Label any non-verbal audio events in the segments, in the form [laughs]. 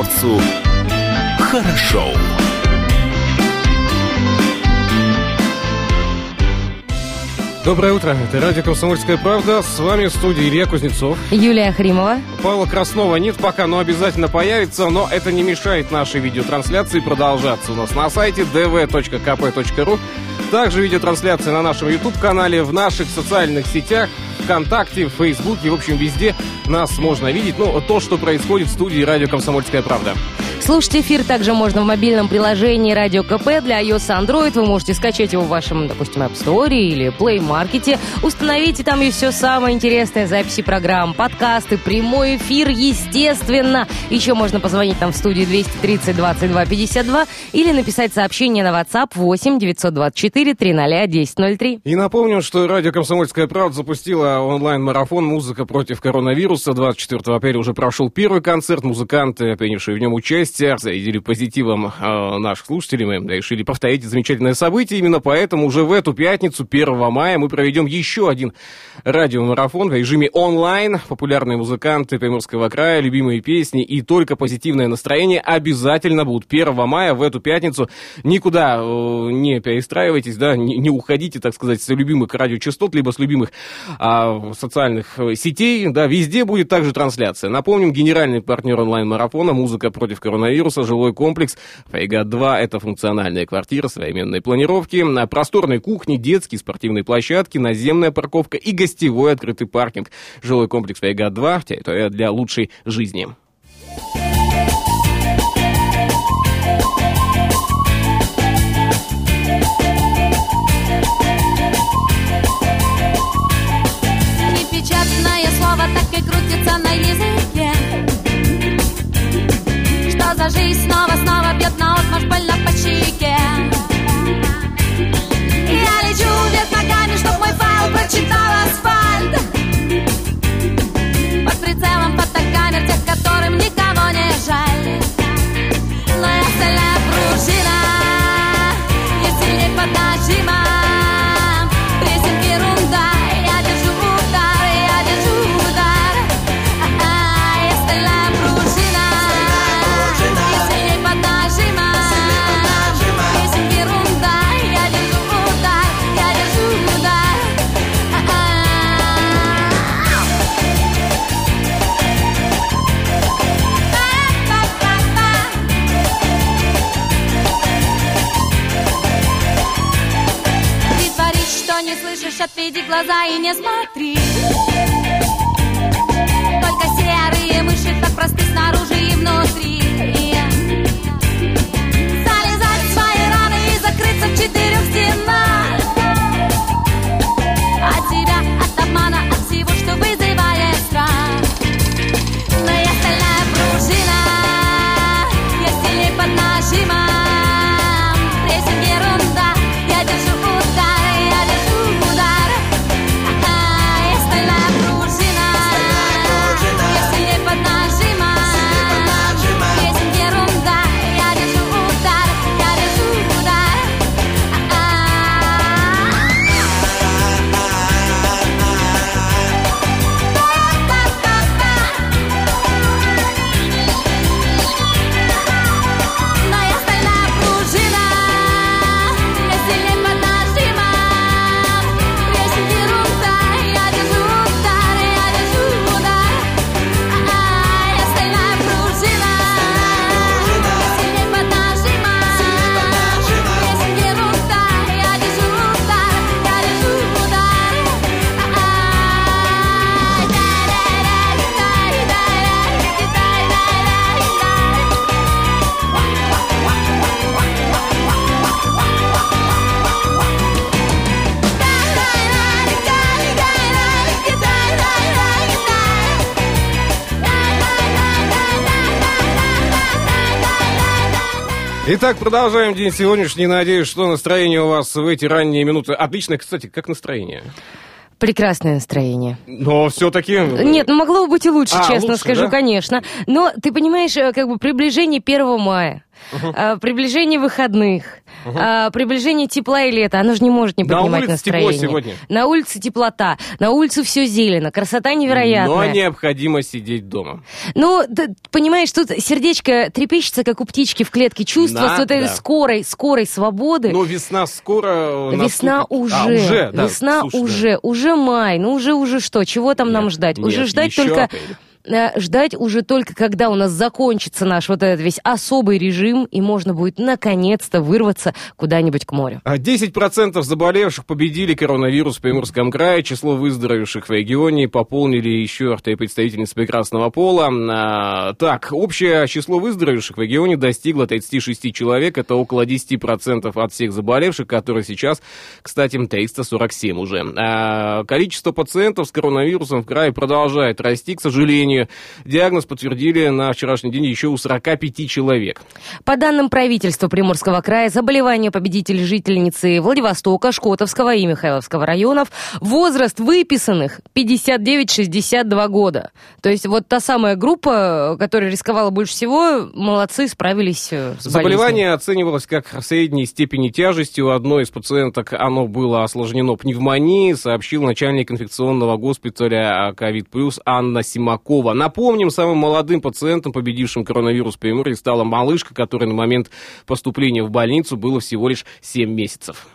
комсомольцу хорошо. Доброе утро, это радио «Комсомольская правда». С вами в студии Илья Кузнецов. Юлия Хримова. Павла Краснова нет пока, но обязательно появится. Но это не мешает нашей видеотрансляции продолжаться у нас на сайте dv.kp.ru. Также видеотрансляция на нашем YouTube-канале, в наших социальных сетях, ВКонтакте, в Фейсбуке, в общем, везде нас можно видеть. Ну, то, что происходит в студии радио «Комсомольская правда». Слушать эфир также можно в мобильном приложении Радио КП для iOS и Android. Вы можете скачать его в вашем, допустим, App Store или Play Market. Установите там и все самое интересное, записи программ, подкасты, прямой эфир, естественно. Еще можно позвонить нам в студии 230 22 52 или написать сообщение на WhatsApp 8 924 300 1003. И напомню, что радио «Комсомольская правда» запустила онлайн-марафон «Музыка против коронавируса». 24 апреля уже прошел первый концерт. Музыканты, принявшие в нем участие, новостях, зарядили позитивом э, наших слушателей, мы решили повторить замечательное событие. Именно поэтому уже в эту пятницу, 1 мая, мы проведем еще один радиомарафон в режиме онлайн. Популярные музыканты Приморского края, любимые песни и только позитивное настроение обязательно будут 1 мая в эту пятницу. Никуда э, не перестраивайтесь, да, не, не уходите, так сказать, с любимых радиочастот, либо с любимых э, социальных сетей, да, везде будет также трансляция. Напомним, генеральный партнер онлайн-марафона «Музыка против коронавируса» коронавируса, жилой комплекс «Фрегат-2» — это функциональная квартира современной планировки, просторной кухни, детские спортивные площадки, наземная парковка и гостевой открытый паркинг. Жилой комплекс «Фрегат-2» — территория для лучшей жизни. Непечатное слово так и крутится на языке жизнь снова-снова бьет на отмашь больно по щеке. Я лечу вверх ногами, чтоб мой файл прочитал асфальт. Под прицелом фотокамер тех, которым никого не жаль. Но я стальная пружина, я сильней под не смотри Итак, продолжаем день сегодняшний. Надеюсь, что настроение у вас в эти ранние минуты отличное. Кстати, как настроение? Прекрасное настроение. Но все-таки... Нет, ну могло бы быть и лучше, А, честно лучше, скажу, да? конечно. Но ты понимаешь, э, как бы приближение 1 мая, э, приближение выходных, а, приближение тепла и лета, оно же не может не На поднимать улице тепло настроение. сегодня. На улице теплота, на улице все зелено, красота невероятная. Но необходимо сидеть дома. Ну, да, понимаешь, тут сердечко трепещется, как у птички в клетке, чувство Да, с вот этой да. скорой, скорой свободы. Но весна скоро Весна наступит. уже, А, уже, да, весна слушай, да. уже, уже май, ну уже уже что, чего там нам Нет, ждать? нет, уже ждать только апрель. Э, ждать уже только когда у нас закончится наш вот этот весь особый режим и можно будет наконец-то вырваться куда-нибудь к морю. А 10% заболевших победили коронавирус в Приморском крае. Число выздоровевших в регионе пополнили еще и представительницы прекрасного пола. А, так, общее число выздоровевших в регионе достигло 36 человек. Это около 10% от всех заболевших, которые сейчас, кстати, 347 уже. А, количество пациентов с коронавирусом в крае продолжает расти, к сожалению. Диагноз подтвердили на вчерашний день еще у 45 человек. По данным правительства Приморского края, заболевания победителей жительницы Владивостока, Шкотовского и Михайловского районов, возраст выписанных 59-62 года. То есть вот та самая группа, которая рисковала больше всего, молодцы, справились э, с болезнью. Заболевание оценивалось как средней степени тяжести. У одной из пациенток оно было осложнено пневмонией, сообщил начальник инфекционного госпиталя ковид плюс Анна Симакова. Напомним, самым молодым пациентом, победившим коронавирус в Приморье, стала малышка, которой на момент поступления в больницу было всего лишь 7 месяцев.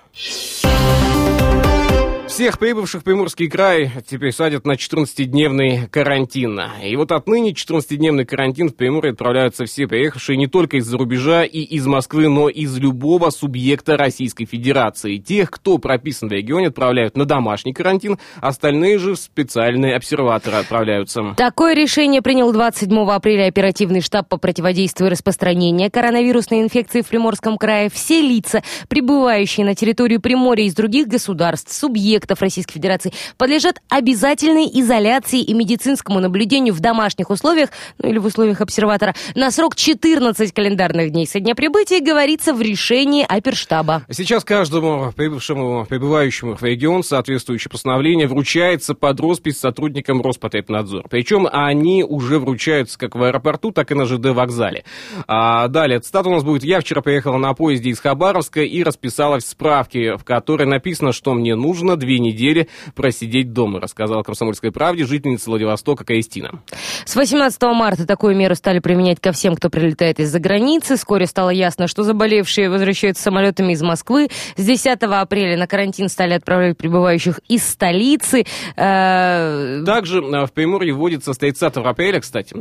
Всех прибывших в Приморский край теперь садят на 14-дневный карантин. И вот отныне 14-дневный карантин в Приморье отправляются все приехавшие не только из-за рубежа и из Москвы, но и из любого субъекта Российской Федерации. Тех, кто прописан в регионе, отправляют на домашний карантин, остальные же в специальные обсерваторы отправляются. Такое решение принял 27 апреля оперативный штаб по противодействию распространения коронавирусной инфекции в Приморском крае. Все лица, прибывающие на территорию Приморья из других государств, субъектов Российской Федерации, подлежат обязательной изоляции и медицинскому наблюдению в домашних условиях, ну или в условиях обсерватора, на срок 14 календарных дней со дня прибытия, говорится в решении оперштаба. Сейчас каждому прибывшему, прибывающему в регион соответствующее постановление вручается под роспись сотрудникам Роспотребнадзора. Причем они уже вручаются как в аэропорту, так и на ЖД вокзале. А далее, цитата у нас будет. Я вчера приехала на поезде из Хабаровска и расписалась в справке, в которой написано, что мне нужно две недели просидеть дома, рассказала «Комсомольской правде» жительница Владивостока Кристина. С 18 марта такую меру стали применять ко всем, кто прилетает из-за границы. Вскоре стало ясно, что заболевшие возвращаются самолетами из Москвы. С 10 апреля на карантин стали отправлять прибывающих из столицы. Э, Также а, в Приморье вводится с 30 апреля, кстати,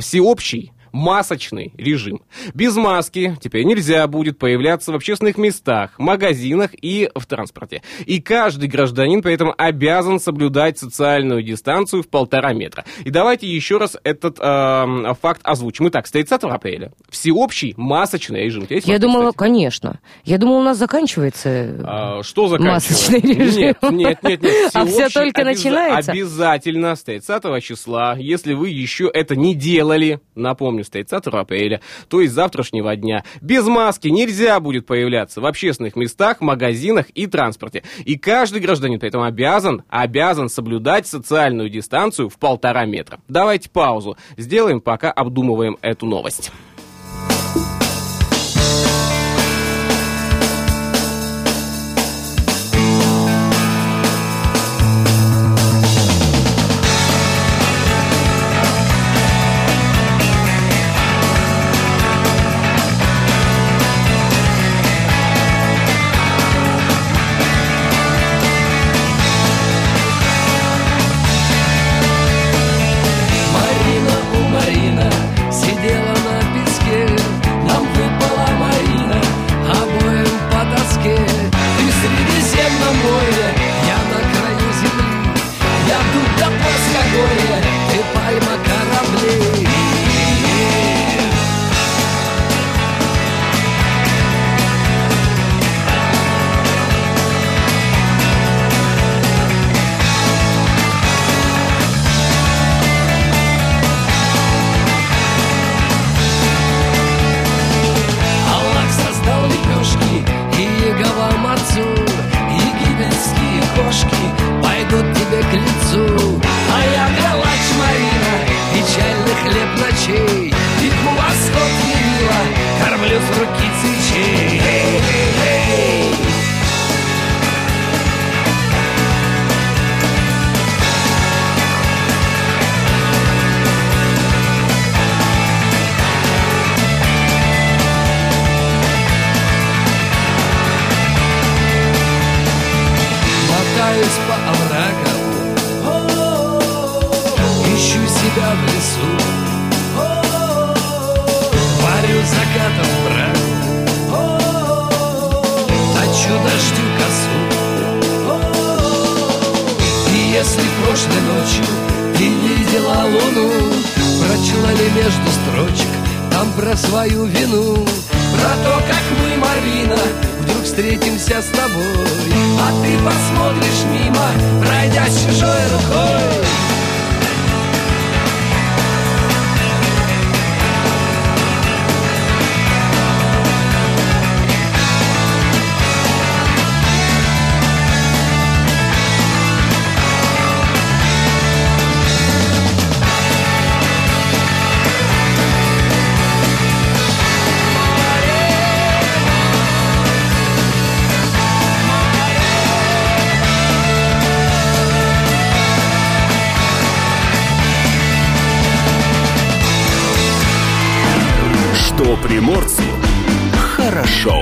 всеобщий масочный режим. Без маски теперь нельзя будет появляться в общественных местах, магазинах и в транспорте. И каждый гражданин при этом обязан соблюдать социальную дистанцию в полтора метра. И давайте еще раз этот э, факт озвучим. Итак, с 30 апреля всеобщий масочный режим. Есть Я думала, кстати? конечно. Я думала, у нас заканчивается... А, что заканчивается? Масочный режим. Нет, нет, нет, нет. [laughs] А Всеобщий только обяза- начинается? Обязательно с 30 числа, если вы еще это не делали, напомню, с 30 апреля, то есть завтрашнего дня, без маски нельзя будет появляться в общественных местах, магазинах и транспорте. И каждый гражданин при этом обязан, обязан соблюдать социальную дистанцию в полтора метра. Давайте паузу сделаем, пока обдумываем эту новость. Там про свою вину, про то, как мы, Марина, вдруг встретимся с тобой, а ты посмотришь мимо, пройдя чужой рукой. Приморцу хорошо.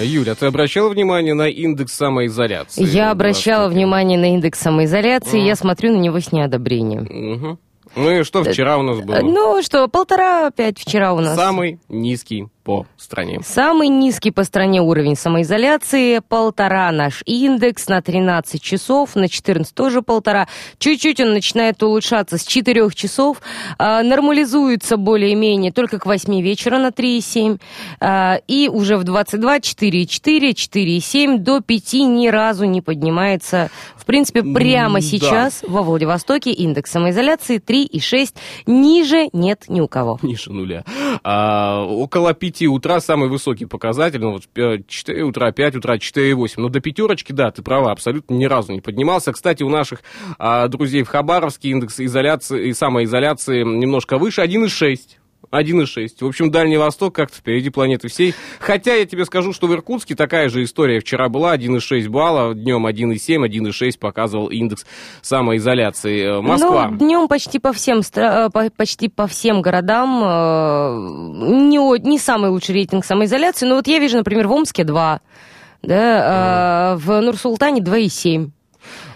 Юля, ты обращала внимание на индекс самоизоляции? Я обращала внимание на индекс самоизоляции, я смотрю на него с неодобрением. Угу. Ну и что вчера у нас было? Ну что, полтора опять вчера у нас. Самый низкий по стране. Самый низкий по стране уровень самоизоляции, полтора наш индекс на 13 часов, на 14 тоже полтора. Чуть-чуть он начинает улучшаться с 4 часов, а, нормализуется более-менее только к 8 вечера на 3,7, а, и уже в 22 4,4, 4,7 до 5 ни разу не поднимается. В принципе, прямо да. сейчас во Владивостоке индекс самоизоляции 3,6, ниже нет ни у кого. Ниже нуля. А, около 5 утра самый высокий показатель. Ну, вот э, 4 утра, 5 утра, 4,8. Но до пятерочки, да, ты права, абсолютно ни разу не поднимался. Кстати, у наших а, друзей в Хабаровске индекс изоляции и самоизоляции немножко выше, 1,6. 1,6. В общем, Дальний Восток как-то впереди планеты всей. Хотя я тебе скажу, что в Иркутске такая же история вчера была. 1,6 балла, днем 1,7, 1,6 показывал индекс самоизоляции. Э, Москва. Ну, днем почти по всем, э, по- почти по всем городам э, не, не самый лучший рейтинг самоизоляции. Но вот я вижу, например, в Омске 2, да, э, в Нур-Султане 2,7.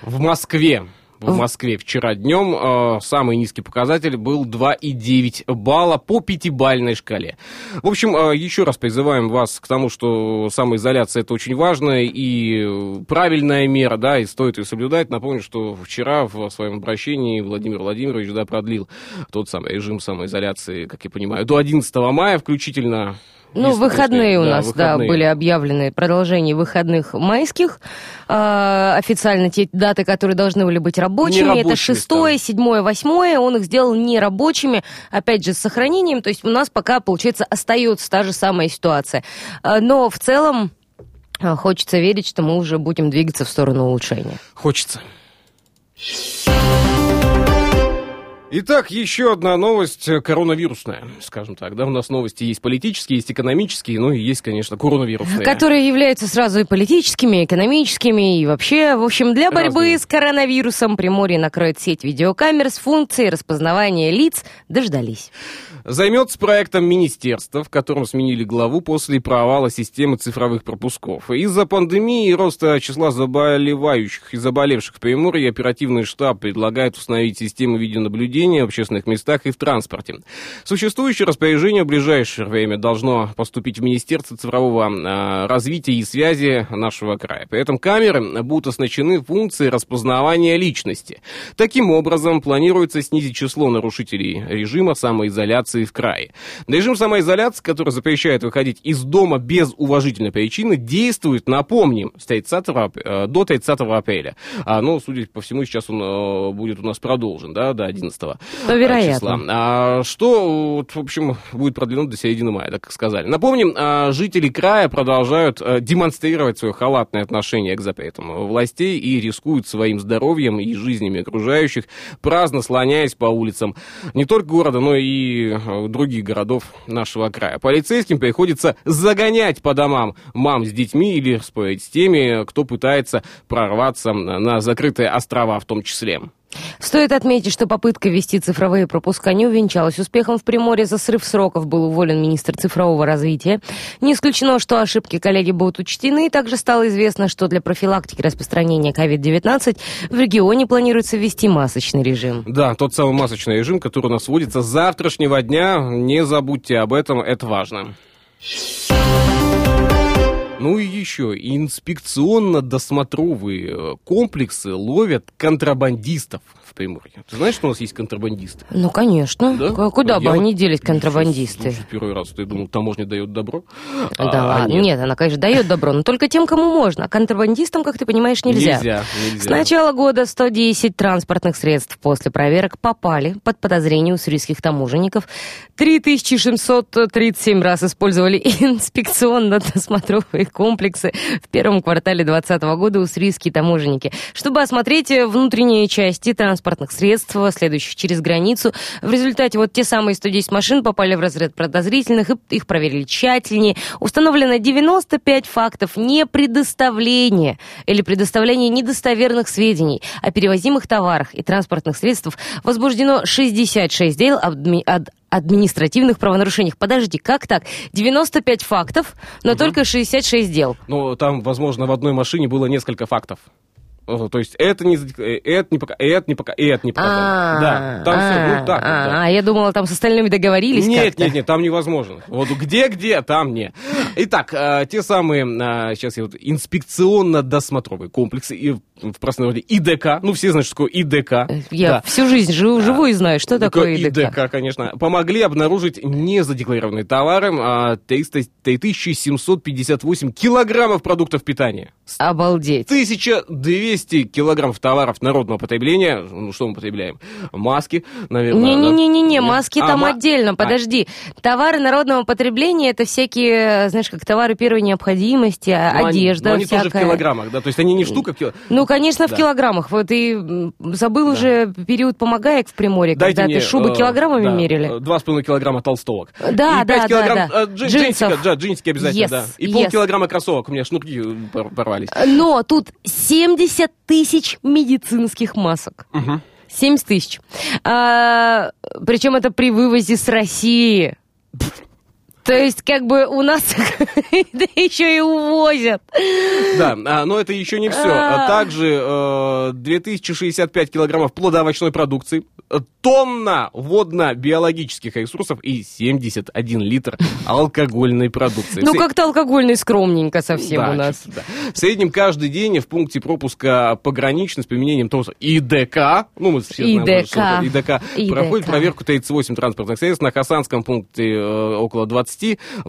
В Москве. В Москве вчера днем э, самый низкий показатель был 2,9 балла по пятибалльной шкале. В общем, э, еще раз призываем вас к тому, что самоизоляция это очень важная и правильная мера, да, и стоит ее соблюдать. Напомню, что вчера в своем обращении Владимир Владимирович да, продлил тот самый режим самоизоляции, как я понимаю, до 11 мая включительно. Ну, выходные у да, нас, выходные. да, были объявлены продолжение выходных майских. А, официально те даты, которые должны были быть рабочими, это Нерабочими 6, стали. 7, 8, он их сделал нерабочими, опять же, с сохранением, то есть у нас пока, получается, остается та же самая ситуация. А, Но в целом а, хочется верить, что мы уже будем двигаться в сторону улучшения. Хочется. Итак, еще одна новость э, коронавирусная, скажем так. Да, у нас новости есть политические, есть экономические, ну и есть, конечно, коронавирусные. Которые являются сразу и политическими, и экономическими, и вообще, в общем, для борьбы Разные. с коронавирусом Приморье накроет сеть видеокамер с функцией распознавания лиц. Дождались. Займется проектом министерства, в котором сменили главу после провала системы цифровых пропусков. Из-за пандемии и роста числа заболевающих и заболевших в Приморье оперативный штаб предлагает установить систему видеонаблюдения в общественных местах и в транспорте. Существующее распоряжение в ближайшее время должно поступить в Министерство цифрового а, развития и связи нашего края. При этом камеры будут оснащены функцией распознавания личности. Таким образом, планируется снизить число нарушителей режима самоизоляции в крае. Режим самоизоляции, который запрещает выходить из дома без уважительной причины, действует, напомним, с 30 ап- э, до 30 апреля. А, ну, судя по всему, сейчас он э, будет у нас продолжен, да, до 11 То вероятно. числа. А, что, вот, в общем, будет продлено до середины мая, так как сказали. Напомним, а, жители края продолжают а, демонстрировать свое халатное отношение к запретам властей и рискуют своим здоровьем и жизнями окружающих, праздно слоняясь по улицам не только города, но и а, других городов нашего края. Полицейским приходится загонять по домам мам с детьми или спорить с теми, кто пытается прорваться на закрытые острова в том числе. Стоит отметить, что попытка ввести цифровые пропуска не увенчалась успехом в Приморье. За срыв сроков был уволен министр цифрового развития. Не исключено, что ошибки коллеги будут учтены. Также стало известно, что для профилактики распространения COVID-19 в регионе планируется ввести масочный режим. Да, тот самый масочный режим, который у нас вводится с завтрашнего дня. Не забудьте об этом, это важно. Ну и еще, инспекционно-досмотровые э, комплексы ловят контрабандистов в Приморье. Ты знаешь, что у нас есть контрабандисты? Ну, конечно. Да? Куда бы они делись, контрабандисты? Слушай, первый раз ты думал, таможня дает добро? Да А- а ладно, нет. она, конечно, дает добро, но только тем, кому можно. А контрабандистам, как ты понимаешь, нельзя. Нельзя, нельзя. С начала года 110 транспортных средств после проверок попали под подозрение уссурийских таможенников. 3637 раз использовали [laughs] инспекционно-досмотровые комплексы в первом квартале 2020 года уссурийские таможенники, чтобы осмотреть внутренние части транспортных средств, следующих через границу. В результате вот те самые 110 машин попали в разряд подозрительных, и их проверили тщательнее. Установлено 95 фактов непредоставления или предоставления недостоверных сведений о перевозимых товарах и транспортных средствах. Возбуждено 66 дел об адми- ад- административных правонарушениях. Подожди, как так? 95 фактов, но только 66 дел. Ну, там, возможно, в одной машине было несколько фактов. Э, То есть это не, э, это не пока, это не пока, это не показали. А, Да, там все, ну так а, а, я думала, там с остальными договорились Нет, нет, нет, там невозможно. Вот где-где, там не. Итак, э, те самые, сейчас я вот, инспекционно-досмотровые комплексы, и в простонародье ИДК, ну все знают, что такое ИДК. Я Да. всю жизнь живу, живу и знаю, что такое ИДК. ИДК, конечно. Помогли обнаружить незадекларированные товары, а, 300 3758 килограммов продуктов питания. Обалдеть. 1200 килограммов товаров народного потребления. Ну, что мы потребляем? Маски, наверное. Не-не-не-не, да? маски А, там ма- отдельно, а, подожди. Товары народного потребления это всякие, знаешь, как товары первой необходимости, а- ну, они- одежда ну, они тоже в всякая. килограммах, да? То есть они не в штуках, кило- Ну, конечно, в Да. килограммах. Вот м, забыл уже период помогаек в Приморье, Дайте когда мне, ты шубы э, килограммами да, мерили. э, Два с половиной килограмма толстовок. Да, и да, пять да, килограмм да. э, джин- джинсика, да, джинсики обязательно, Yes, да. И yes. полкилограмма кроссовок. У меня шнурки э, порвались. Но тут 70 тысяч медицинских масок. 70 тысяч. А, причем это при вывозе с России. То есть, как бы у нас [laughs] еще и увозят. Да, а, но это еще не все. А. Также э, 2065 килограммов плодоовощной продукции, э, тонна водно-биологических ресурсов и 71 литр алкогольной продукции. Ну, как-то алкогольный скромненько совсем Да, у нас. да. В среднем каждый день в пункте пропуска пограничный с применением же ИДК, ну мы все знаем, ИДК, ИДК. проходит проверку 38 транспортных средств, на Хасанском пункте э, около 20,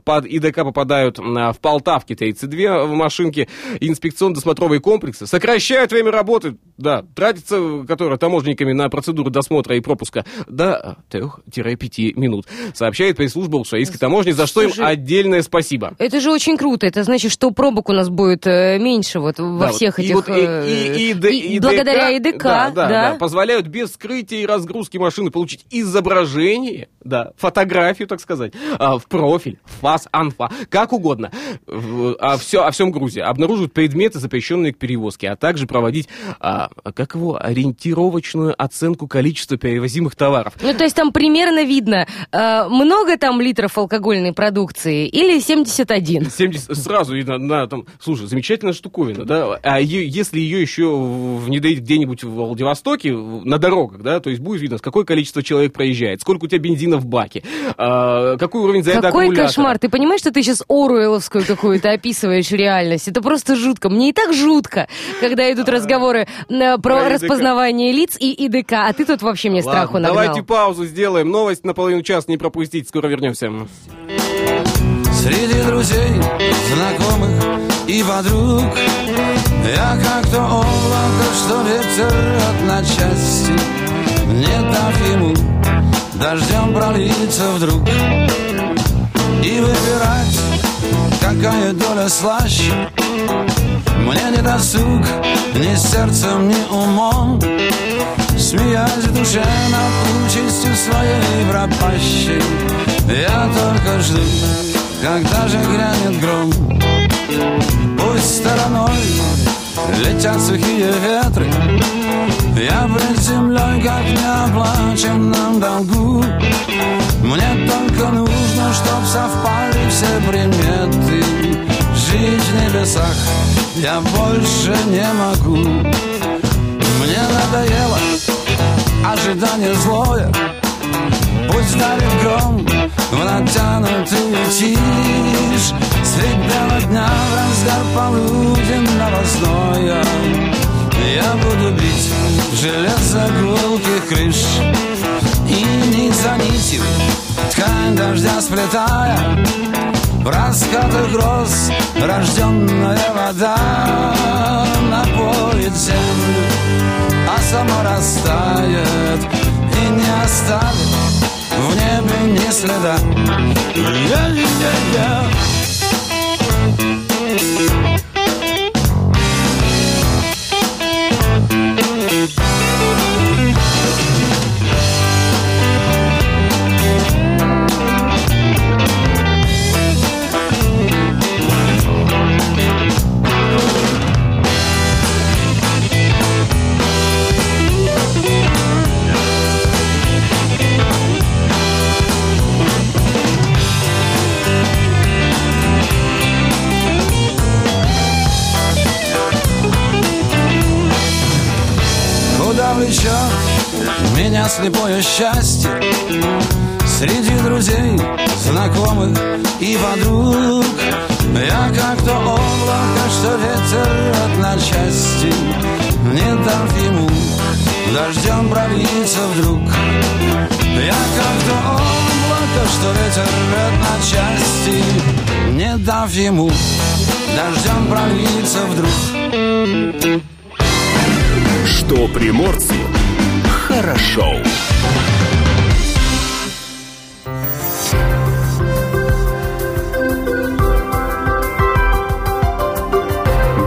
под ИДК попадают в Полтавке 32 в машинке, инспекционно-досмотровые комплексы, сокращают время работы, да, тратится, которое таможенниками на процедуру досмотра и пропуска до 3-5 минут, сообщает пресс-служба Усаийской таможни, за что им отдельное спасибо. Это же очень круто. Это значит, что пробок у нас будет э, меньше вот во Да, вот. всех И этих... вот и- э, и- и и благодаря ИДК, да, да, да. да, позволяют без скрытия и разгрузки машины получить изображение, да, фотографию, так сказать, а, в профиль, фас, анфа, как угодно, а, все, о всем грузе. Обнаруживают предметы, запрещенные к перевозке, а также проводить, а, как его, ориентировочную оценку количества перевозимых товаров. Ну, то есть там примерно видно, э, много там литров алкогольной продукции или 71? 70, сразу видно, на, там, слушай, замечательная штуковина, да, а е- если ее еще внедрить где-нибудь в Владивостоке, на дорогах, да, то есть будет видно, какое количество человек проезжает, сколько у тебя бензина в баке, а, какой уровень заряда Какой аккумулятора. кошмар! Ты понимаешь, что ты сейчас Оруэлловскую какую-то описываешь реальность? Это просто жутко. Мне и так жутко, когда идут разговоры э, про распознавание лиц и ИДК, а ты тут вообще мне страху нагнал. давайте паузу сделаем, новость на половину часа не пропустить, скоро вернемся. Среди друзей, знакомых и подруг Я как-то облако, что ветер рвет на части Не дав ему дождем пролиться вдруг И выбирать, какая доля слаще. Мне не досуг ни сердцем, ни умом. Смеясь в душе над участью своей пропащей Я только жду, когда же грянет гром. Пусть стороной Летят сухие ветры. Я пред землей, как в неоплаченном долгу. Мне только нужно, чтоб совпали все приметы. Жить в небесах я больше не могу. Мне надоело ожидание злое. Пусть дарит гром в натянутую тишь Бела дня в разгар полуденного зноя Я буду бить железо гулких крыш И нить за нитью ткань дождя сплетая В раскаты гроз рожденная вода Напоит землю, а сама растает И не оставит в небе ни следа. Я-я-я-я. Куда слепое счастье. Среди друзей, знакомых и подруг. Я как то облако, что ветер рвет на части. Не дав ему дождем пролиться вдруг. Я как то облако, что ветер рвет на части. Не дав ему дождем пролиться вдруг. Что приморцу хорошо.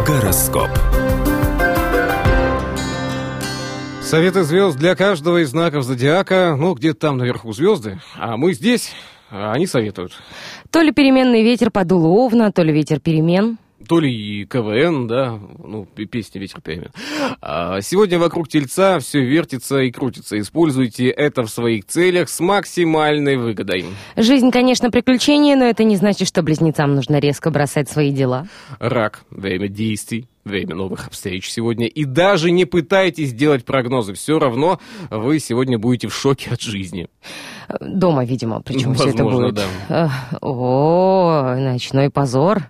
Гороскоп. Советы звезд для каждого из знаков зодиака. Ну, где-то там наверху звезды, а мы здесь, а они советуют. То ли переменный ветер подул овна, то ли ветер перемен. То ли и КВН, да, ну, песня «Ветер перемен». А сегодня вокруг Тельца все вертится и крутится. Используйте это в своих целях с максимальной выгодой. Жизнь, конечно, приключение, но это не значит, что близнецам нужно резко бросать свои дела. Рак, время действий, время новых встреч сегодня. И даже не пытайтесь делать прогнозы. Все равно вы сегодня будете в шоке от жизни. Дома, видимо, причем все это Возможно, будет. Эх, О, ночной позор.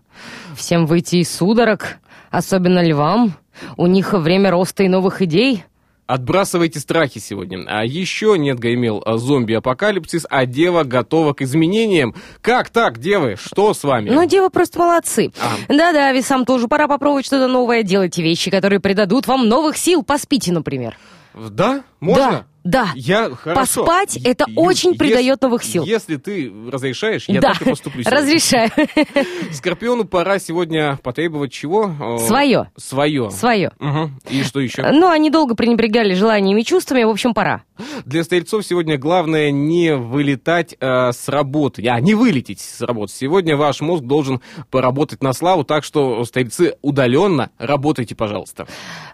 Всем выйти из судорог, особенно львам. У них время роста и новых идей. Отбрасывайте страхи сегодня. А еще нет имел зомби-апокалипсис, а дева готова к изменениям. Как так, девы? Что с вами? Ну, девы просто молодцы. А. Да-да, весам тоже пора попробовать что-то новое. Делайте вещи, которые придадут вам новых сил. Поспите, например. Да? Можно? Да, да. Я хорошо. Поспать Е- это ю- очень придает новых сил. Если ты разрешаешь, я да, так и поступлю. сегодня. разрешаю. [laughs] Скорпиону пора сегодня потребовать чего? Э, Свое. Свое. Свое. Мгм. И что еще? Ну, они долго пренебрегали желаниями и чувствами, в общем, пора. Для стрельцов сегодня главное не вылетать э, с работы, а не вылететь с работы. Сегодня ваш мозг должен поработать на славу, так что стрельцы удаленно работайте, пожалуйста.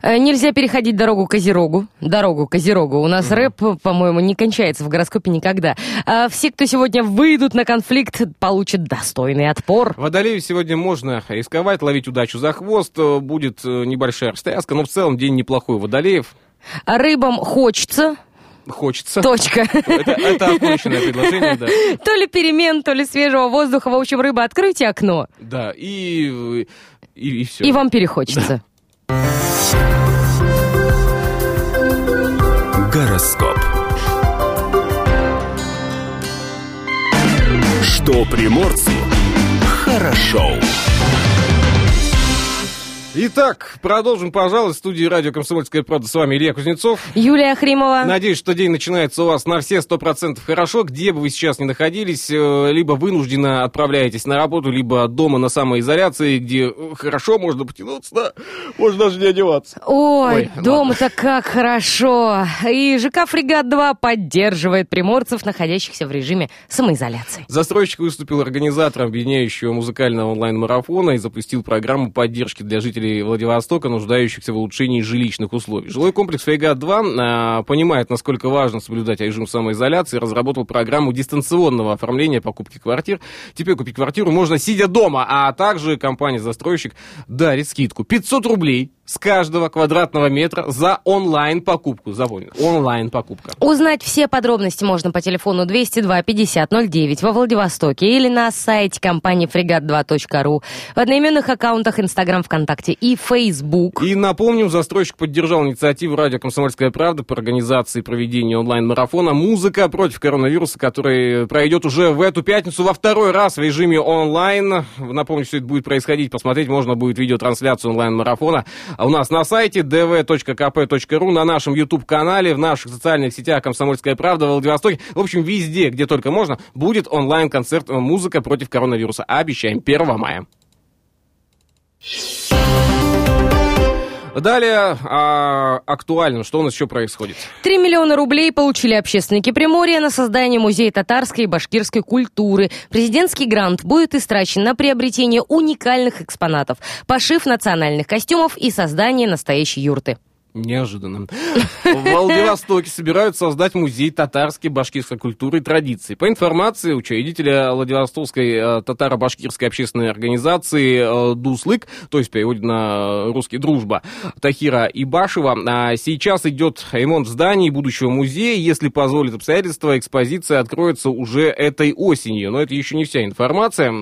Э, Нельзя переходить дорогу Козерогу. Дорогу Козерогу. У нас рэп, по-моему, не кончается в гороскопе никогда. А все, кто сегодня выйдут на конфликт, получат достойный отпор. Водолею сегодня можно рисковать, ловить удачу за хвост. э, Будет э, небольшая встряска, но в целом день неплохой водолеев. А рыбам хочется. Хочется. Точка. [laughs] Это, это оконченное предложение, да. [laughs] То ли перемен, то ли свежего воздуха. В общем, рыба, откройте окно, Да, и, и, все. и вам перехочется. [laughs] Гороскоп. Что приморцу хорошо. Итак, продолжим, пожалуй, в студии радио «Комсомольская правда». С вами Илья Кузнецов. Юлия Ахримова. Надеюсь, что день начинается у вас на все сто процентов хорошо, где бы вы сейчас ни находились, э, либо вынужденно отправляетесь на работу, либо дома на самоизоляции, где э, хорошо можно потянуться, да, можно даже не одеваться. Ой, Ой, дома-то как хорошо. И ЖК «Фрегат-2» поддерживает приморцев, находящихся в режиме самоизоляции. Застройщик выступил организатором объединяющего музыкального онлайн-марафона и запустил программу поддержки для жителей жителей Владивостока, нуждающихся в улучшении жилищных условий. Жилой комплекс «Фрегат-2» э, понимает, насколько важно соблюдать режим самоизоляции, разработал программу дистанционного оформления покупки квартир. Теперь купить квартиру можно сидя дома, а также компания-застройщик дарит скидку 500 рублей с каждого квадратного метра за онлайн-покупку. Запомни, онлайн-покупка. Узнать все подробности можно по телефону 202 50 09 во Владивостоке или на сайте компании фрегат2.ру, в одноименных аккаунтах Инстаграм, ВКонтакте и Фейсбук. И напомним, застройщик поддержал инициативу «Радио Комсомольская правда» по организации проведения онлайн-марафона «Музыка против коронавируса», который пройдет уже в эту пятницу во второй раз в режиме онлайн. Напомню, все это будет происходить. Посмотреть можно будет видеотрансляцию онлайн-марафона у нас на сайте dv.kp.ru, на нашем YouTube-канале, в наших социальных сетях «Комсомольская правда» Владивостоке. В общем, везде, где только можно, будет онлайн-концерт «Музыка против коронавируса». Обещаем, 1 мая. Далее а, актуально, что у нас еще происходит? 3 миллиона рублей получили общественники Приморья на создание музея татарской и башкирской культуры. Президентский грант будет истрачен на приобретение уникальных экспонатов, пошив национальных костюмов и создание настоящей юрты. Неожиданно. В Владивостоке собирают создать музей татарской башкирской культуры и традиций. По информации учредителя Владивостокской э, татаро-башкирской общественной организации э, Дуслык, то есть переводит на русский «дружба», Тахира Ибашева, а сейчас идет ремонт зданий будущего музея. Если позволит обстоятельства, экспозиция откроется уже этой осенью. Но это еще не вся информация.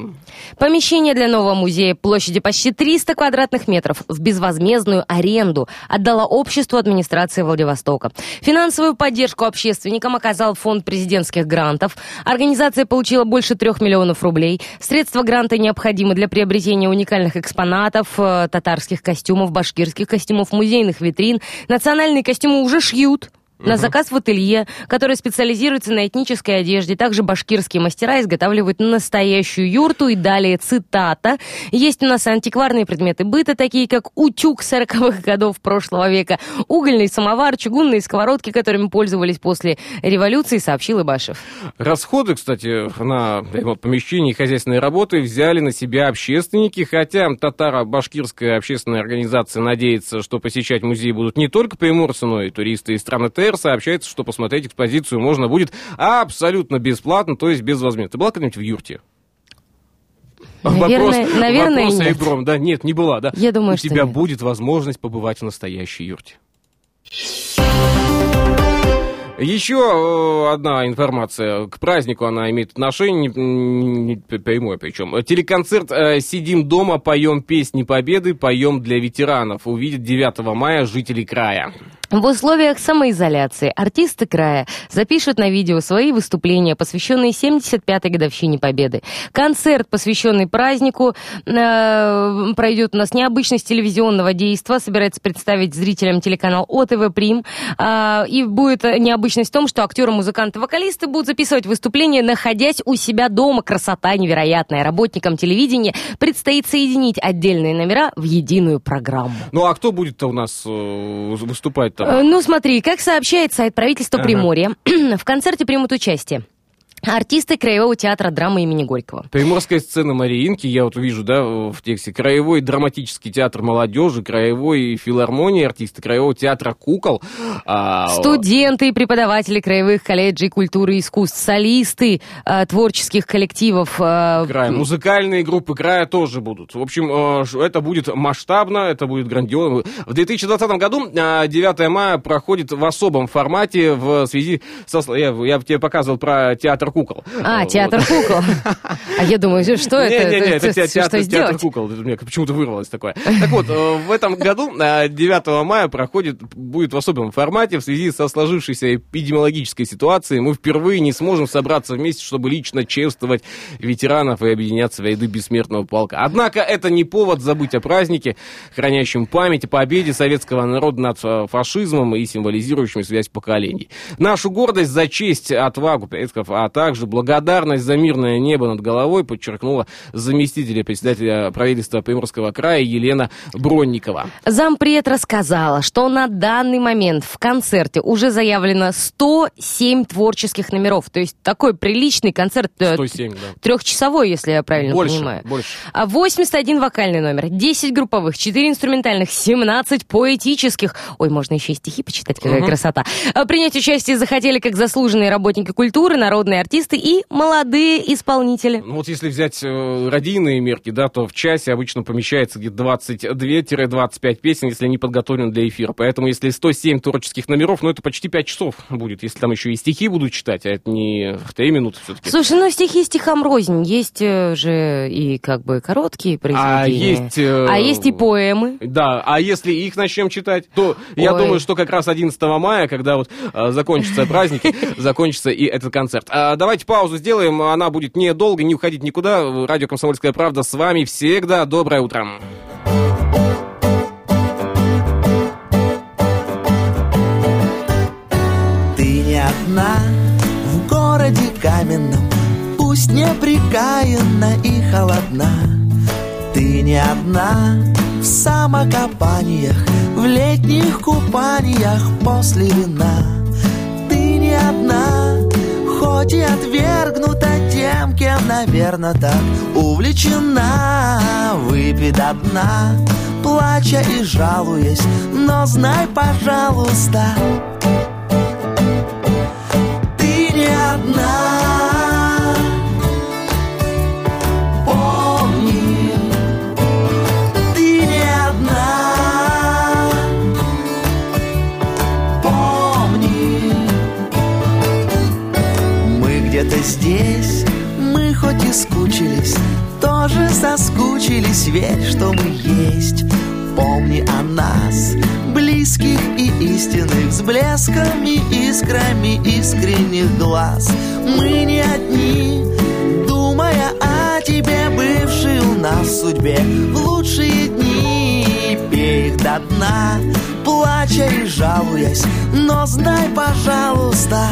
Помещение для нового музея площади почти 300 квадратных метров в безвозмездную аренду отдала обществу администрации Владивостока. Финансовую поддержку общественникам оказал фонд президентских грантов. Организация получила больше трех миллионов рублей. Средства гранта необходимы для приобретения уникальных экспонатов, э, татарских костюмов, башкирских костюмов, музейных витрин. Национальные костюмы уже шьют на заказ в ателье, которое специализируется на этнической одежде. Также башкирские мастера изготавливают настоящую юрту. И далее цитата. Есть у нас антикварные предметы быта, такие как утюг 40-х годов прошлого века, угольный самовар, чугунные сковородки, которыми пользовались после революции, сообщил Ибашев. Расходы, кстати, на ремонт помещений и хозяйственные работы взяли на себя общественники, хотя татаро-башкирская общественная организация надеется, что посещать музей будут не только приморцы, но и туристы из страны ТР, сообщается, что посмотреть экспозицию можно будет абсолютно бесплатно, то есть безвозмездно. Ты была когда-нибудь в юрте? Наверное, вопрос, наверное вопрос нет. ребром. Да, нет, не была, да? Я думаю, У что тебя нет. будет возможность побывать в настоящей юрте. Еще э, одна информация. К празднику она имеет отношение, не- прямое причем. Телеконцерт э, «Сидим дома, поем песни Победы, поем для ветеранов» увидит 9 мая жителей края. В условиях самоизоляции артисты края запишут на видео свои выступления, посвященные 75-й годовщине Победы. Концерт, посвященный празднику, э, пройдет у нас необычность телевизионного действа. Собирается представить зрителям телеканал ОТВ Прим. А, и будет необычность в том, что актеры, музыканты, вокалисты будут записывать выступления, находясь у себя дома. Красота невероятная. Работникам телевидения предстоит соединить отдельные номера в единую программу. Ну а кто будет у нас э, выступать там? Э, Ну, смотри, как сообщает сайт правительства Ага. Приморья, [clears throat] в концерте примут участие артисты Краевого театра драмы имени Горького. Приморская сцена Мариинки, я вот вижу, да, в тексте. Краевой драматический театр молодежи, краевой филармонии, артисты Краевого театра кукол. а, Студенты и преподаватели краевых колледжей культуры и искусств, солисты э, творческих коллективов. э, края. Музыкальные группы края тоже будут. В общем, ш- это будет масштабно, это будет грандиозно. В 2020 году э, 9 мая проходит в особом формате в связи со... Я, я тебе показывал про театр кукол. А, театр кукол. [laughs] А я думаю, что это? Не-не-не, это Это те- что театр, кукол. Это меня почему-то вырвалось такое. Так вот, э, в этом году, э, 9 мая, проходит, будет в особом формате в связи со сложившейся эпидемиологической ситуацией. Мы впервые не сможем собраться вместе, чтобы лично чествовать ветеранов и объединяться во ряды бессмертного полка. Однако это не повод забыть о празднике, хранящем память о победе советского народа над э, фашизмом и символизирующем связь поколений. Нашу гордость за честь, отвагу предков, а также благодарность за мирное небо над головой подчеркнула заместитель председателя правительства Приморского края Елена Бронникова. Зампред рассказала, что на данный момент в концерте уже заявлено 107 творческих номеров. То есть такой приличный концерт. э, 107, да. Трехчасовой, если я правильно Больше, понимаю. больше. А 81 вокальный номер, 10 групповых, 4 инструментальных, 17 поэтических. Ой, можно еще и стихи почитать, какая Мгм. красота. А Принять участие захотели как заслуженные работники культуры, народные артисты и молодые исполнители. Ну вот если взять э, радийные мерки, да, то в часе обычно помещается где-то 22-25 песен, если они подготовлены для эфира. Поэтому если 107 творческих номеров, ну это почти 5 часов будет, если там еще и стихи будут читать, а это не в 3 минуты все-таки. Слушай, ну стихи стихам рознь. Есть э, же и как бы короткие произведения. А есть... э, А есть и поэмы. Да, а если их начнем читать, то я Ой. думаю, что как раз 11 мая, когда вот э, закончатся праздники, [laughs] закончится и этот концерт. А, давайте паузу сделаем, она будет недолго, не уходить никуда. Радио «Комсомольская правда» с вами всегда. Доброе утро. Ты не одна в городе каменном, Пусть неприкаянна и холодна. Ты не одна в самокопаниях, В летних купаниях после вина. Ты не одна, хоть и отвергнута тем, кем, наверное, так увлечена. Выпей до дна, плача и жалуясь, но знай, пожалуйста, ты не одна. Где-то здесь, мы хоть и скучились, тоже соскучились, верь, что мы есть. Помни о нас, близких и истинных, с блесками, искрами искренних глаз. Мы не одни, думая о тебе, бывший у нас в судьбе, в лучшие дни. Пей их до дна, плача и жалуясь, но знай, пожалуйста,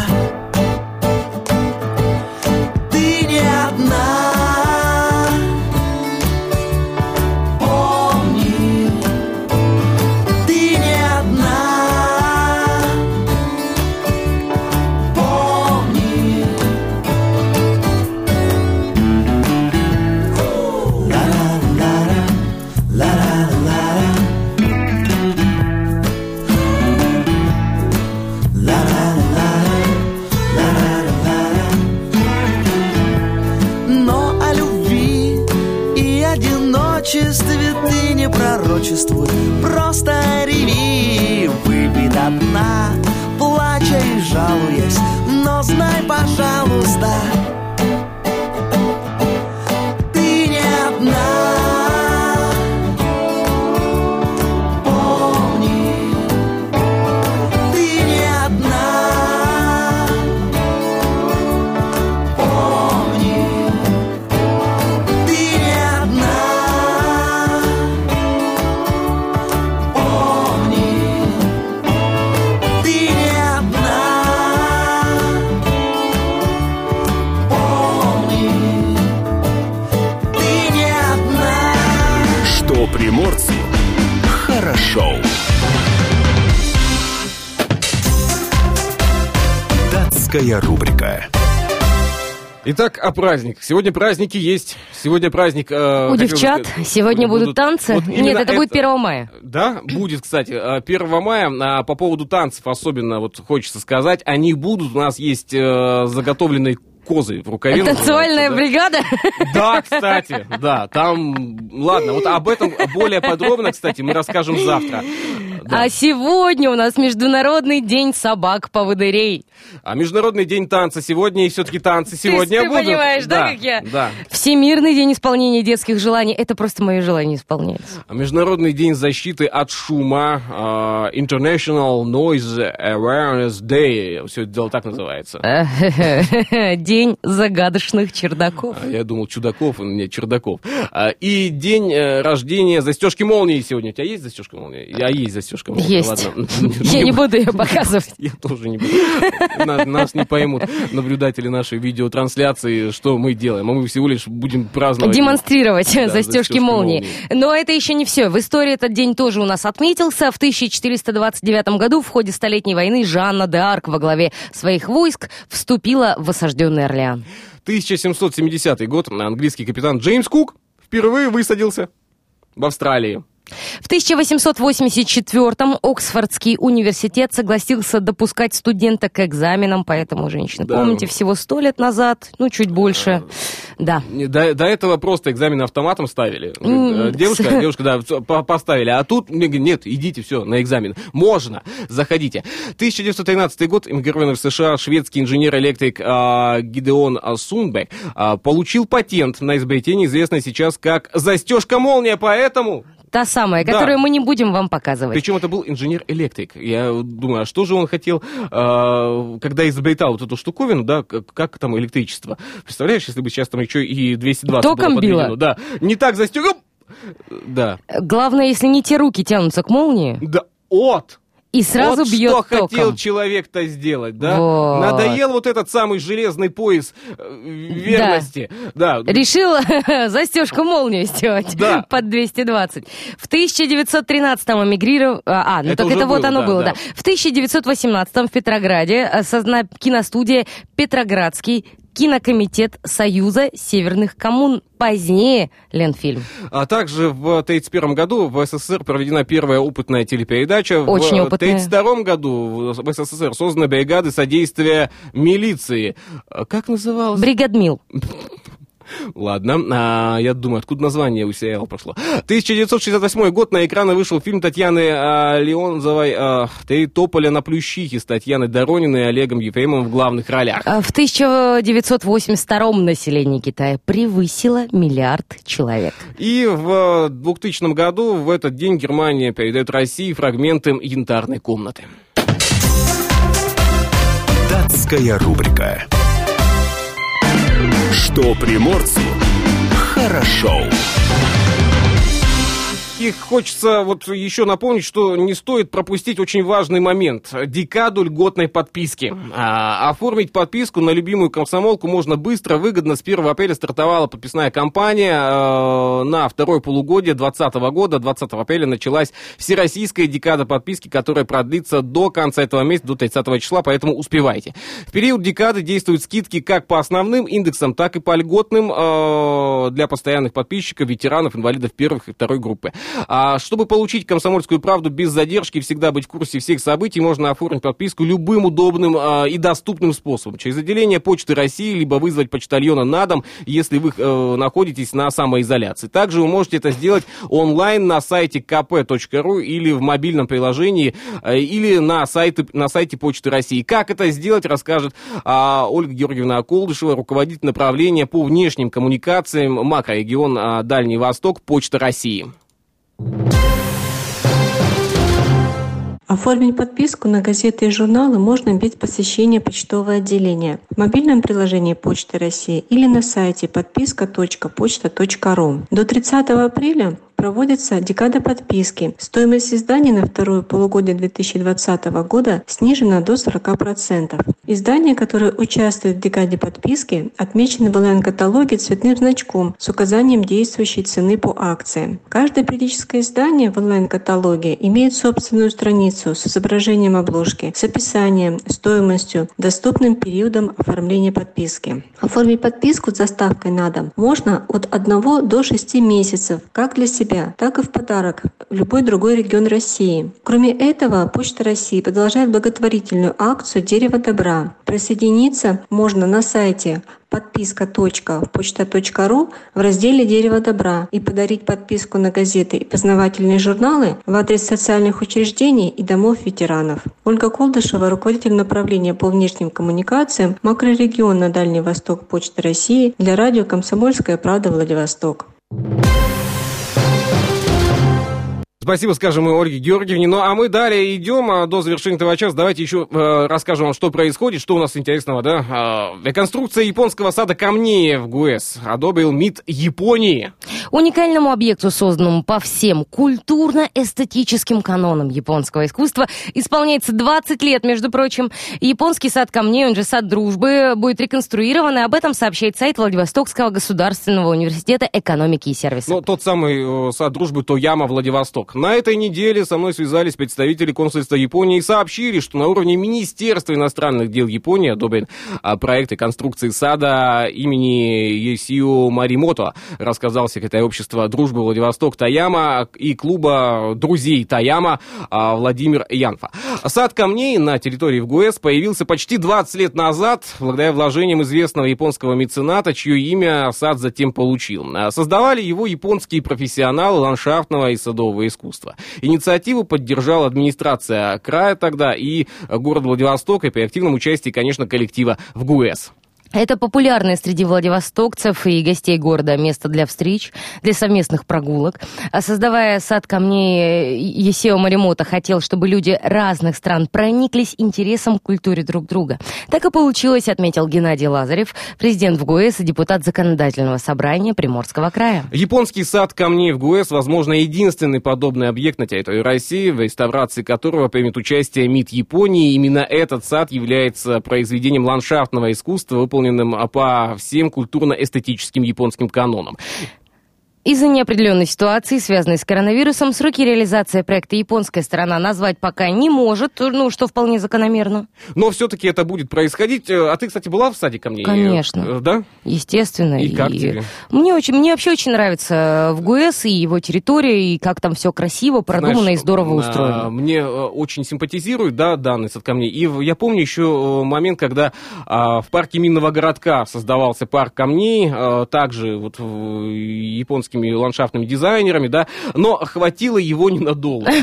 Итак, о праздниках. Сегодня праздники есть. Сегодня праздник... э, У девчат сказать, сегодня будут танцы. вот Нет, именно это будет 1 мая. Да, будет, кстати, э, 1 мая. А По поводу танцев особенно вот хочется сказать. Они будут. У нас есть э, заготовленные козы в рукаве. Танцевальная бригада. да? Да, кстати, да. Там, ладно, вот об этом более подробно, кстати, мы расскажем завтра. Да. А сегодня у нас Международный день собак-поводырей. А Международный день танца сегодня, и все-таки танцы сегодня ты будут. понимаешь, да, как я? Да. Всемирный день исполнения детских желаний. Это просто мое желание исполняется. А Международный день защиты от шума, а, International Noise Awareness Day, все это дело так называется. [laughs] День загадочных чердаков. А Я думал, чудаков, не чердаков. А, И день э, рождения застежки молнии сегодня. У тебя есть застежка молнии? Я есть застежка молния. Есть. Ладно. [laughs] Я не буду ее показывать. Я тоже не буду. На- Нас не поймут наблюдатели нашей видеотрансляции, что мы делаем. А мы всего лишь будем праздновать. демонстрировать застежки молнии. молнии. Но это еще не все. В истории этот день тоже у нас отметился. В 1429 году в ходе Столетней войны Жанна де Арк во главе своих войск вступила в осажденный Орлеан. 1770 год. Английский капитан Джеймс Кук впервые высадился в Австралии. В 1884-м Оксфордский университет согласился допускать студента к экзаменам, поэтому, женщины, Да. помните, всего сто лет назад, ну, чуть больше, да. Не, До, до этого просто экзамен автоматом ставили. Э, Девушка, девушка, да, поставили. А тут мне говорят, нет, идите, все, на экзамен. Можно, заходите. 1913 год, эмигрированный в США шведский инженер-электрик а, Гидеон Сунбек а, получил патент на изобретение, известное сейчас как застежка-молния, поэтому... Та самая, Да. которую мы не будем вам показывать. Причем это был инженер-электрик. Я думаю, а что же он хотел, а, когда изобретал вот эту штуковину, да, как, как там электричество? Представляешь, если бы сейчас там еще и 220 Током было било? Да, не так застегнул. Да, Главное, если не те руки тянутся к молнии, да, от. И сразу вот бьет что током. хотел человек-то сделать, да? Вот. Надоел вот этот самый железный пояс э, верности. Да. Решил [laughs] застежку молнию сделать Да. [laughs] под 220. В 1913-м эмигрировал... А, ну Это так это вот было, оно да, было, да. да. В 1918-м в Петрограде э, созна киностудия «Петроградский кинокомитет Союза Северных коммун». Позднее Ленфильм. А также в 1931 году в СССР проведена первая опытная телепередача. Очень в опытная. 1932 году в СССР созданы бригады содействия милиции. Как называлась? Бригадмил. Ладно, а, я думаю, откуда название у сериала пошло. 1968 год на экраны вышел фильм Татьяны а, Леонзовой а, «Три тополя на плющихе» с Татьяной Дорониной и Олегом Ефремовым в главных ролях. А В 1982-м население Китая превысило миллиард человек. И в 2000 году в этот день Германия передает России фрагменты янтарной комнаты. Датская рубрика. Что приморцу хорошо. И хочется вот еще напомнить, что не стоит пропустить очень важный момент. Декаду льготной подписки. А, оформить подписку на любимую комсомолку можно быстро, выгодно. С 1 апреля стартовала подписная кампания. э, на второе полугодие 2020 года. 20 апреля началась всероссийская декада подписки, которая продлится до конца этого месяца, до 30 числа, поэтому успевайте. В период декады действуют скидки как по основным индексам, так и по льготным э, для постоянных подписчиков, ветеранов, инвалидов первых и второй группы. А чтобы получить комсомольскую правду без задержки, всегда быть в курсе всех событий, можно оформить подписку любым удобным а, и доступным способом. Через отделение Почты России, либо вызвать почтальона на дом, если вы э, находитесь на самоизоляции. Также вы можете это сделать онлайн на сайте kp.ru или в мобильном приложении, э, или на, сайте на сайте Почты России. Как это сделать, расскажет а, Ольга Георгиевна Колдышева, руководитель направления по внешним коммуникациям макрорегион а, Дальний Восток Почта России. Оформить подписку на газеты и журналы можно без посещения почтового отделения в мобильном приложении Почты России или на сайте подписка.почта.ру. До 30 апреля проводится декада подписки. Стоимость издания на второе полугодие 2020 года снижена до 40%. Издания, которые участвуют в декаде подписки, отмечены в онлайн-каталоге цветным значком с указанием действующей цены по акциям. Каждое периодическое издание в онлайн-каталоге имеет собственную страницу с изображением обложки, с описанием, стоимостью, доступным периодом оформления подписки. Оформить подписку с доставкой на дом можно от 1 до 6 месяцев, как для себя, так и в подарок в любой другой регион России. Кроме этого, Почта России продолжает благотворительную акцию «Дерево добра». Присоединиться можно на сайте подписка.почта.ру в разделе «Дерево добра» и подарить подписку на газеты и познавательные журналы в адрес социальных учреждений и домов ветеранов. Ольга Колдышева, руководитель направления по внешним коммуникациям, макрорегион на Дальний Восток Почты России для радио «Комсомольская правда» Владивосток. Спасибо, скажем мы Ольге Георгиевне. Ну, а мы далее идем а, до завершения этого часа. Давайте еще э, расскажем вам, что происходит, что у нас интересного, да? Э, реконструкция японского сада камней в ГУЭС одобрил МИД Японии. Уникальному объекту, созданному по всем культурно-эстетическим канонам японского искусства, исполняется 20 лет, между прочим. Японский сад камней, он же сад дружбы, будет реконструирован, и об этом сообщает сайт Владивостокского государственного университета экономики и сервиса. Ну, тот самый э, сад дружбы Тояма Владивосток. На этой неделе со мной связались представители консульства Японии и сообщили, что на уровне Министерства иностранных дел Японии одобрен а, проект реконструкции сада имени Есио Маримото, рассказал секретарь общества дружбы Владивосток Таяма и клуба друзей Таяма а, Владимир Янфа. Сад камней на территории ВГУЭС появился почти 20 лет назад, благодаря вложениям известного японского мецената, чье имя сад затем получил. Создавали его японские профессионалы ландшафтного и садового искусства искусства. Инициативу поддержала администрация края тогда и город Владивосток, и при активном участии, конечно, коллектива в ГУЭС. Это популярное среди владивостокцев и гостей города место для встреч, для совместных прогулок. А создавая сад камней, Есео Маримото хотел, чтобы люди разных стран прониклись интересом к культуре друг друга. Так и получилось, отметил Геннадий Лазарев, президент ВГУЭС и депутат Законодательного собрания Приморского края. Японский сад камней в ГУЭС, возможно, единственный подобный объект на территории России, в реставрации которого примет участие МИД Японии. Именно этот сад является произведением ландшафтного искусства, выполненным выполненным по всем культурно-эстетическим японским канонам. Из-за неопределенной ситуации, связанной с коронавирусом, сроки реализации проекта японская сторона назвать пока не может, ну, что вполне закономерно. Но все-таки это будет происходить. А ты, кстати, была в саде ко мне? Конечно. Э, Да? Естественно. И как тебе? Мне, очень, мне вообще очень нравится в ГУЭС и его территория, и как там все красиво, продумано Знаешь, и здорово а, устроено. Мне э, очень симпатизирует, да, данный сад камней. И в- я помню еще э, момент, когда а, в парке Минного городка создавался парк камней, также вот в- японскими ландшафтными дизайнерами, да, но хватило его ненадолго. [laughs]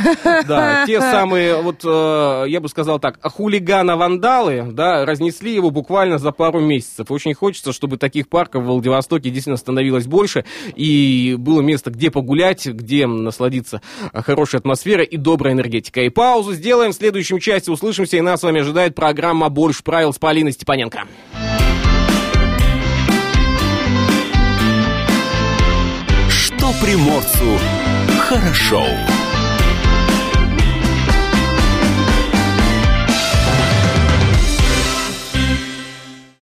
Да, те самые, вот, э, я бы сказал так, хулиганы-вандалы, да, разнесли его буквально за пару месяцев. Очень хочется, чтобы таких парков в Владивостоке действительно становилось больше, и было место, где погулять, где насладиться хорошей атмосферой и доброй энергетикой. И паузу сделаем, в следующем части услышимся, и нас с вами ожидает программа «Больше правил» с Полиной Степаненко. Что приморцу хорошо.